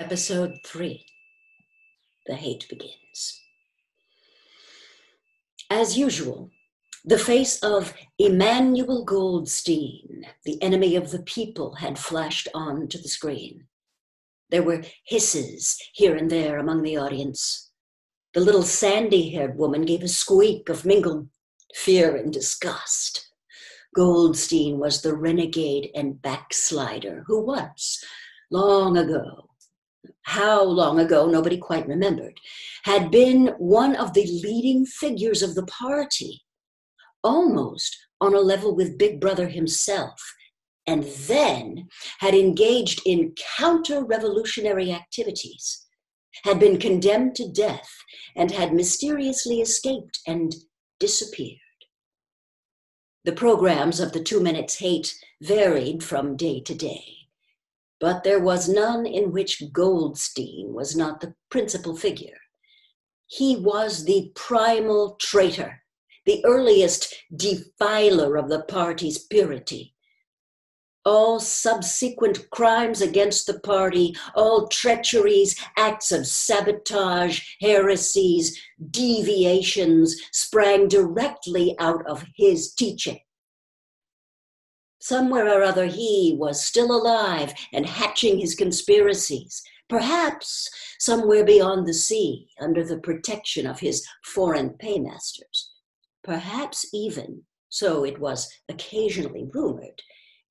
Episode 3 The Hate Begins. As usual, the face of Emmanuel Goldstein, the enemy of the people, had flashed onto the screen. There were hisses here and there among the audience. The little sandy haired woman gave a squeak of mingled fear and disgust. Goldstein was the renegade and backslider who once, long ago, how long ago, nobody quite remembered, had been one of the leading figures of the party, almost on a level with Big Brother himself, and then had engaged in counter revolutionary activities, had been condemned to death, and had mysteriously escaped and disappeared. The programs of the Two Minutes Hate varied from day to day but there was none in which Goldstein was not the principal figure. He was the primal traitor, the earliest defiler of the party's purity. All subsequent crimes against the party, all treacheries, acts of sabotage, heresies, deviations sprang directly out of his teaching. Somewhere or other, he was still alive and hatching his conspiracies, perhaps somewhere beyond the sea, under the protection of his foreign paymasters. Perhaps even, so it was occasionally rumored,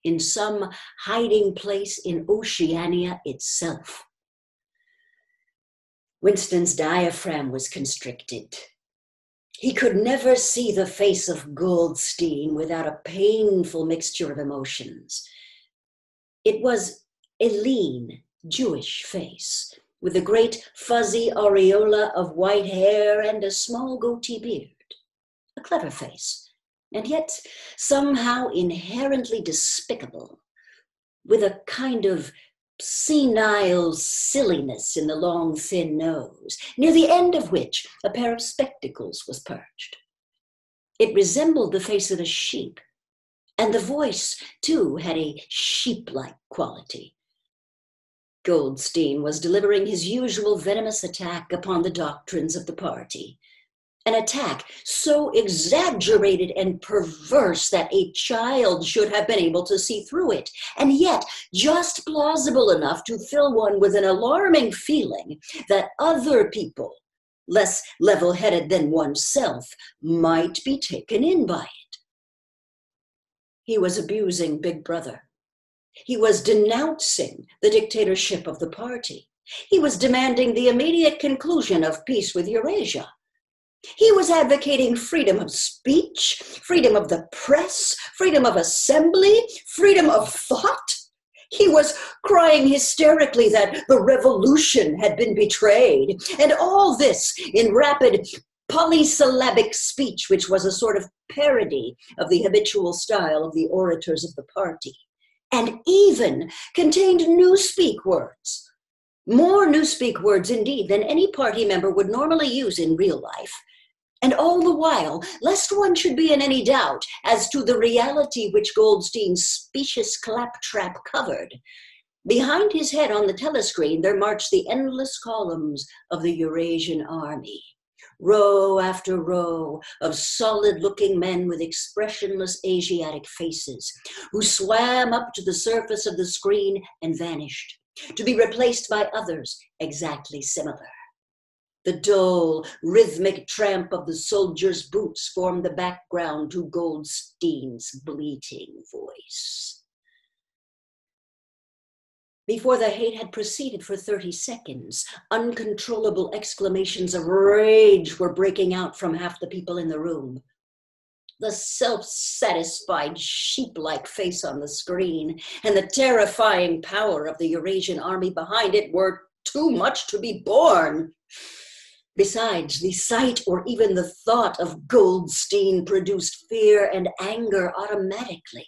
in some hiding place in Oceania itself. Winston's diaphragm was constricted. He could never see the face of Goldstein without a painful mixture of emotions. It was a lean, Jewish face with a great fuzzy aureola of white hair and a small goatee beard. A clever face, and yet somehow inherently despicable, with a kind of senile silliness in the long, thin nose, near the end of which a pair of spectacles was perched. It resembled the face of a sheep, and the voice, too, had a sheep like quality. Goldstein was delivering his usual venomous attack upon the doctrines of the party an attack so exaggerated and perverse that a child should have been able to see through it, and yet just plausible enough to fill one with an alarming feeling that other people, less level headed than oneself, might be taken in by it. He was abusing Big Brother. He was denouncing the dictatorship of the party. He was demanding the immediate conclusion of peace with Eurasia. He was advocating freedom of speech, freedom of the press, freedom of assembly, freedom of thought. He was crying hysterically that the revolution had been betrayed. And all this in rapid polysyllabic speech, which was a sort of parody of the habitual style of the orators of the party, and even contained newspeak words. More newspeak words, indeed, than any party member would normally use in real life, and all the while, lest one should be in any doubt as to the reality which Goldstein's specious claptrap covered, behind his head on the telescreen there marched the endless columns of the Eurasian army. Row after row of solid looking men with expressionless Asiatic faces, who swam up to the surface of the screen and vanished, to be replaced by others exactly similar. The dull, rhythmic tramp of the soldier's boots formed the background to Goldstein's bleating voice. Before the hate had proceeded for 30 seconds, uncontrollable exclamations of rage were breaking out from half the people in the room. The self satisfied sheep like face on the screen and the terrifying power of the Eurasian army behind it were too much to be borne. Besides, the sight or even the thought of Goldstein produced fear and anger automatically.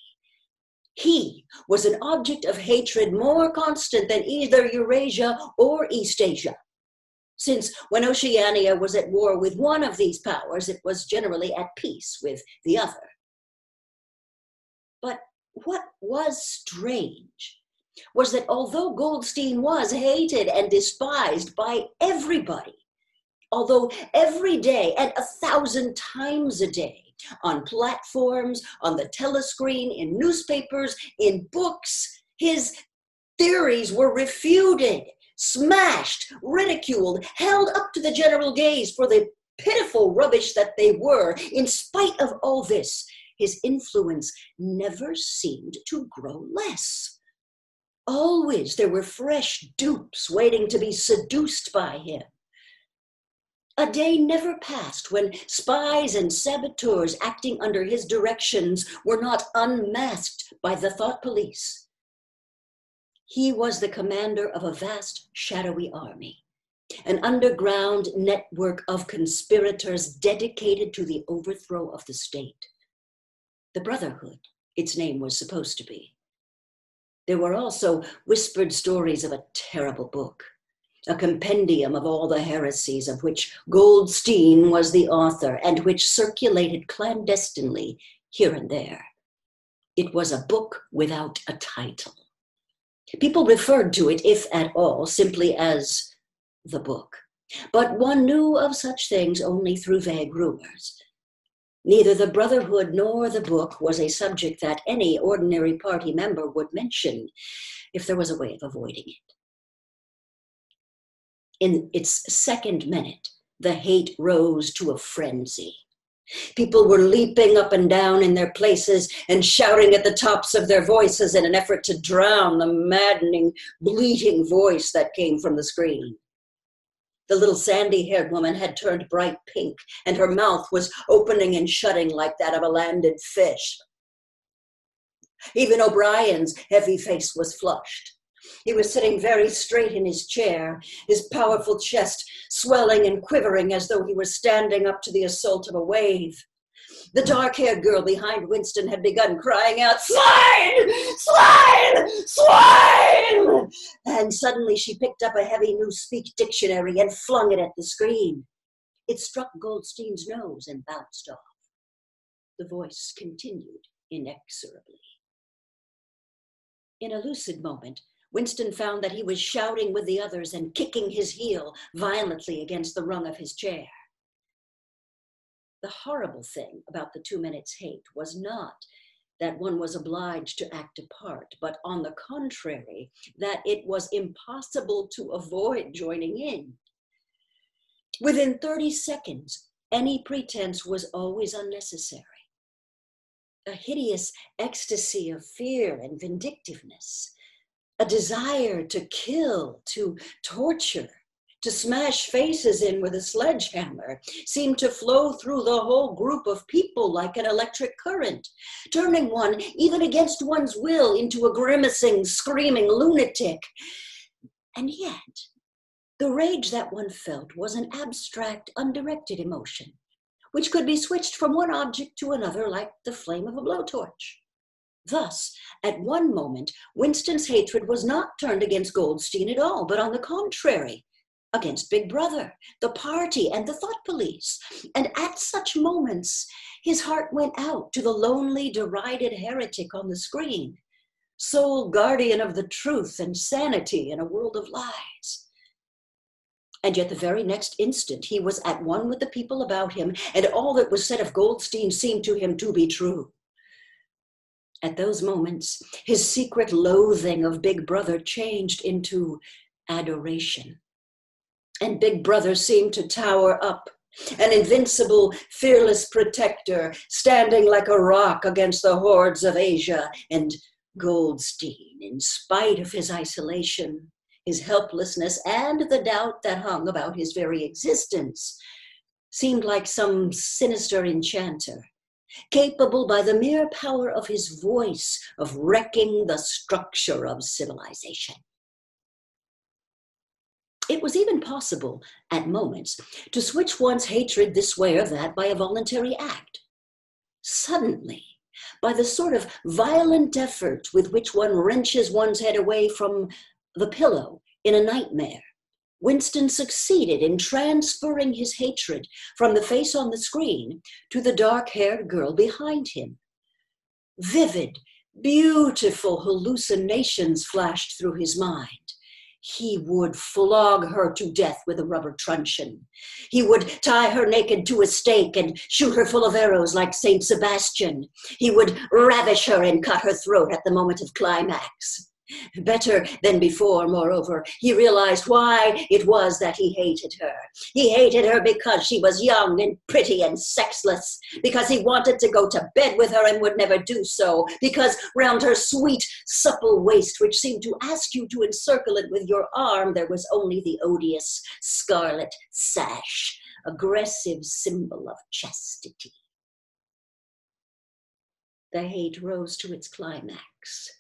He was an object of hatred more constant than either Eurasia or Eastasia. Since when Oceania was at war with one of these powers, it was generally at peace with the other. But what was strange was that although Goldstein was hated and despised by everybody, although every day and a thousand times a day, on platforms, on the telescreen, in newspapers, in books, his theories were refuted, smashed, ridiculed, held up to the general gaze for the pitiful rubbish that they were. In spite of all this, his influence never seemed to grow less. Always there were fresh dupes waiting to be seduced by him. A day never passed when spies and saboteurs acting under his directions were not unmasked by the thought police. He was the commander of a vast shadowy army, an underground network of conspirators dedicated to the overthrow of the state. The Brotherhood, its name was supposed to be. There were also whispered stories of a terrible book a compendium of all the heresies of which Goldstein was the author and which circulated clandestinely here and there. It was a book without a title. People referred to it, if at all, simply as the book. But one knew of such things only through vague rumors. Neither the Brotherhood nor the book was a subject that any ordinary party member would mention if there was a way of avoiding it in its second minute, the hate rose to a frenzy. People were leaping up and down in their places and shouting at the tops of their voices in an effort to drown the maddening, bleating voice that came from the screen. The little sandy haired woman had turned bright pink, and her mouth was opening and shutting like that of a landed fish. Even O'Brien's heavy face was flushed. He was sitting very straight in his chair, his powerful chest swelling and quivering as though he were standing up to the assault of a wave. The dark haired girl behind Winston had begun crying out, Swine! Swine! Swine! And suddenly she picked up a heavy newspeak dictionary and flung it at the screen. It struck Goldstein's nose and bounced off. The voice continued inexorably. In a lucid moment, Winston found that he was shouting with the others and kicking his heel violently against the rung of his chair. The horrible thing about the two minutes hate was not that one was obliged to act a part, but on the contrary, that it was impossible to avoid joining in. Within 30 seconds, any pretense was always unnecessary. A hideous ecstasy of fear and vindictiveness a desire to kill, to torture, to smash faces in with a sledgehammer seemed to flow through the whole group of people like an electric current, turning one, even against one's will, into a grimacing, screaming lunatic. And yet, the rage that one felt was an abstract, undirected emotion, which could be switched from one object to another like the flame of a blowtorch. Thus, at one moment, Winston's hatred was not turned against Goldstein at all, but on the contrary, against Big Brother, the party, and the thought police. And at such moments, his heart went out to the lonely, derided heretic on the screen, sole guardian of the truth and sanity in a world of lies. And yet, the very next instant, he was at one with the people about him, and all that was said of Goldstein seemed to him to be true. At those moments, his secret loathing of Big Brother changed into adoration. And Big Brother seemed to tower up, an invincible, fearless protector, standing like a rock against the hordes of Asia and Goldstein, in spite of his isolation, his helplessness, and the doubt that hung about his very existence, seemed like some sinister enchanter capable by the mere power of his voice of wrecking the structure of civilization. It was even possible, at moments, to switch one's hatred this way or that by a voluntary act. Suddenly, by the sort of violent effort with which one wrenches one's head away from the pillow in a nightmare, Winston succeeded in transferring his hatred from the face on the screen to the dark haired girl behind him. Vivid, Beautiful hallucinations flashed through his mind. He would flog her to death with a rubber truncheon. He would tie her naked to a stake and shoot her full of arrows like Saint Sebastian. He would ravish her and cut her throat at the moment of climax. Better than before, moreover, he realized why it was that he hated her. He hated her because she was young and pretty and sexless, because he wanted to go to bed with her and would never do so, because round her sweet, supple waist, which seemed to ask you to encircle it with your arm, there was only the odious scarlet sash, aggressive symbol of chastity. The hate rose to its climax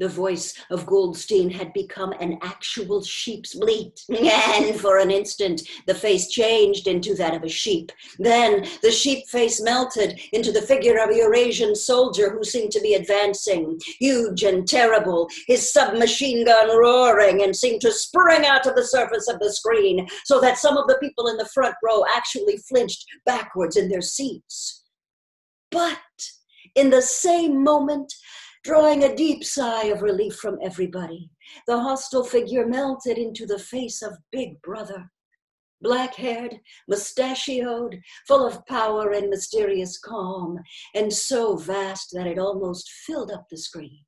the voice of Goldstein had become an actual sheep's bleat. And for an instant, the face changed into that of a sheep. Then the sheep face melted into the figure of a Eurasian soldier who seemed to be advancing, huge and terrible, his submachine gun roaring and seemed to spring out of the surface of the screen so that some of the people in the front row actually flinched backwards in their seats. But in the same moment, drawing a deep sigh of relief from everybody. The hostile figure melted into the face of Big Brother. Black haired, mustachioed, full of power and mysterious calm, and so vast that it almost filled up the screen.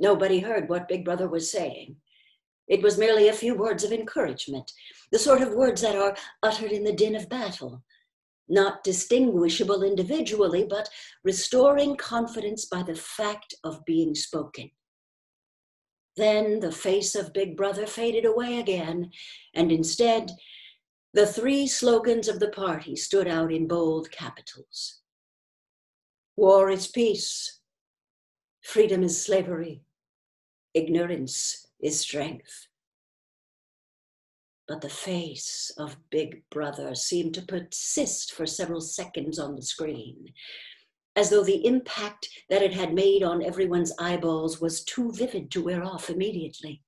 Nobody heard what Big Brother was saying. It was merely a few words of encouragement, the sort of words that are uttered in the din of battle, not distinguishable individually, but restoring confidence by the fact of being spoken. Then the face of Big Brother faded away again, and instead, the three slogans of the party stood out in bold capitals War is peace, freedom is slavery, ignorance is strength but the face of Big Brother seemed to persist for several seconds on the screen, as though the impact that it had made on everyone's eyeballs was too vivid to wear off immediately.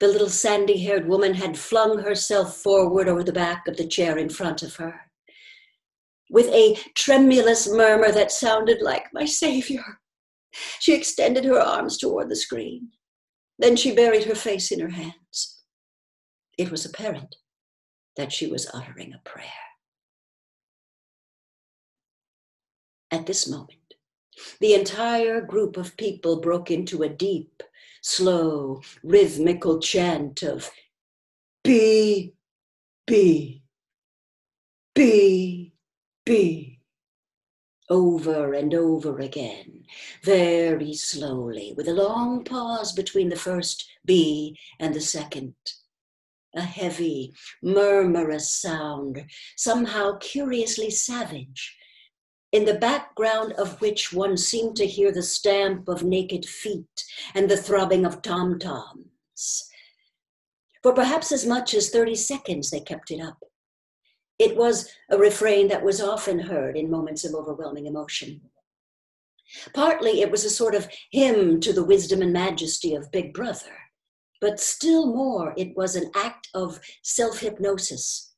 The little sandy haired woman had flung herself forward over the back of the chair in front of her. With a tremulous murmur that sounded like my savior, she extended her arms toward the screen. Then she buried her face in her hands it was apparent that she was uttering a prayer. At this moment, the entire group of people broke into a deep, slow, rhythmical chant of B, B, B, B, over and over again, very slowly, with a long pause between the first B and the second a heavy, murmurous sound, somehow curiously savage, in the background of which one seemed to hear the stamp of naked feet and the throbbing of tom toms. For perhaps as much as 30 seconds they kept it up. It was a refrain that was often heard in moments of overwhelming emotion. Partly it was a sort of hymn to the wisdom and majesty of Big Brother but still more, it was an act of self hypnosis,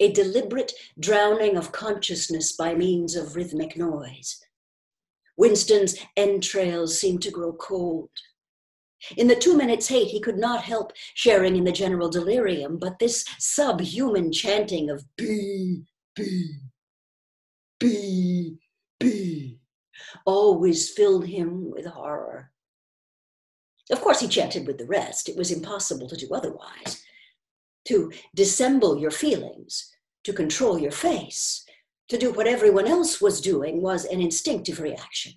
a deliberate drowning of consciousness by means of rhythmic noise. Winston's entrails seemed to grow cold. In the two minutes' hate, he could not help sharing in the general delirium, but this subhuman chanting of B, B, B, B always filled him with horror. Of course, he chanted with the rest. It was impossible to do otherwise. To dissemble your feelings, to control your face, to do what everyone else was doing was an instinctive reaction.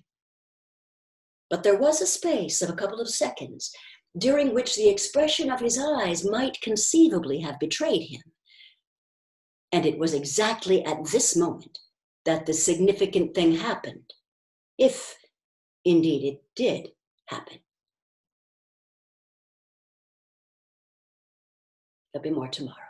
But there was a space of a couple of seconds during which the expression of his eyes might conceivably have betrayed him. And it was exactly at this moment that the significant thing happened, if indeed it did happen. There'll be more tomorrow.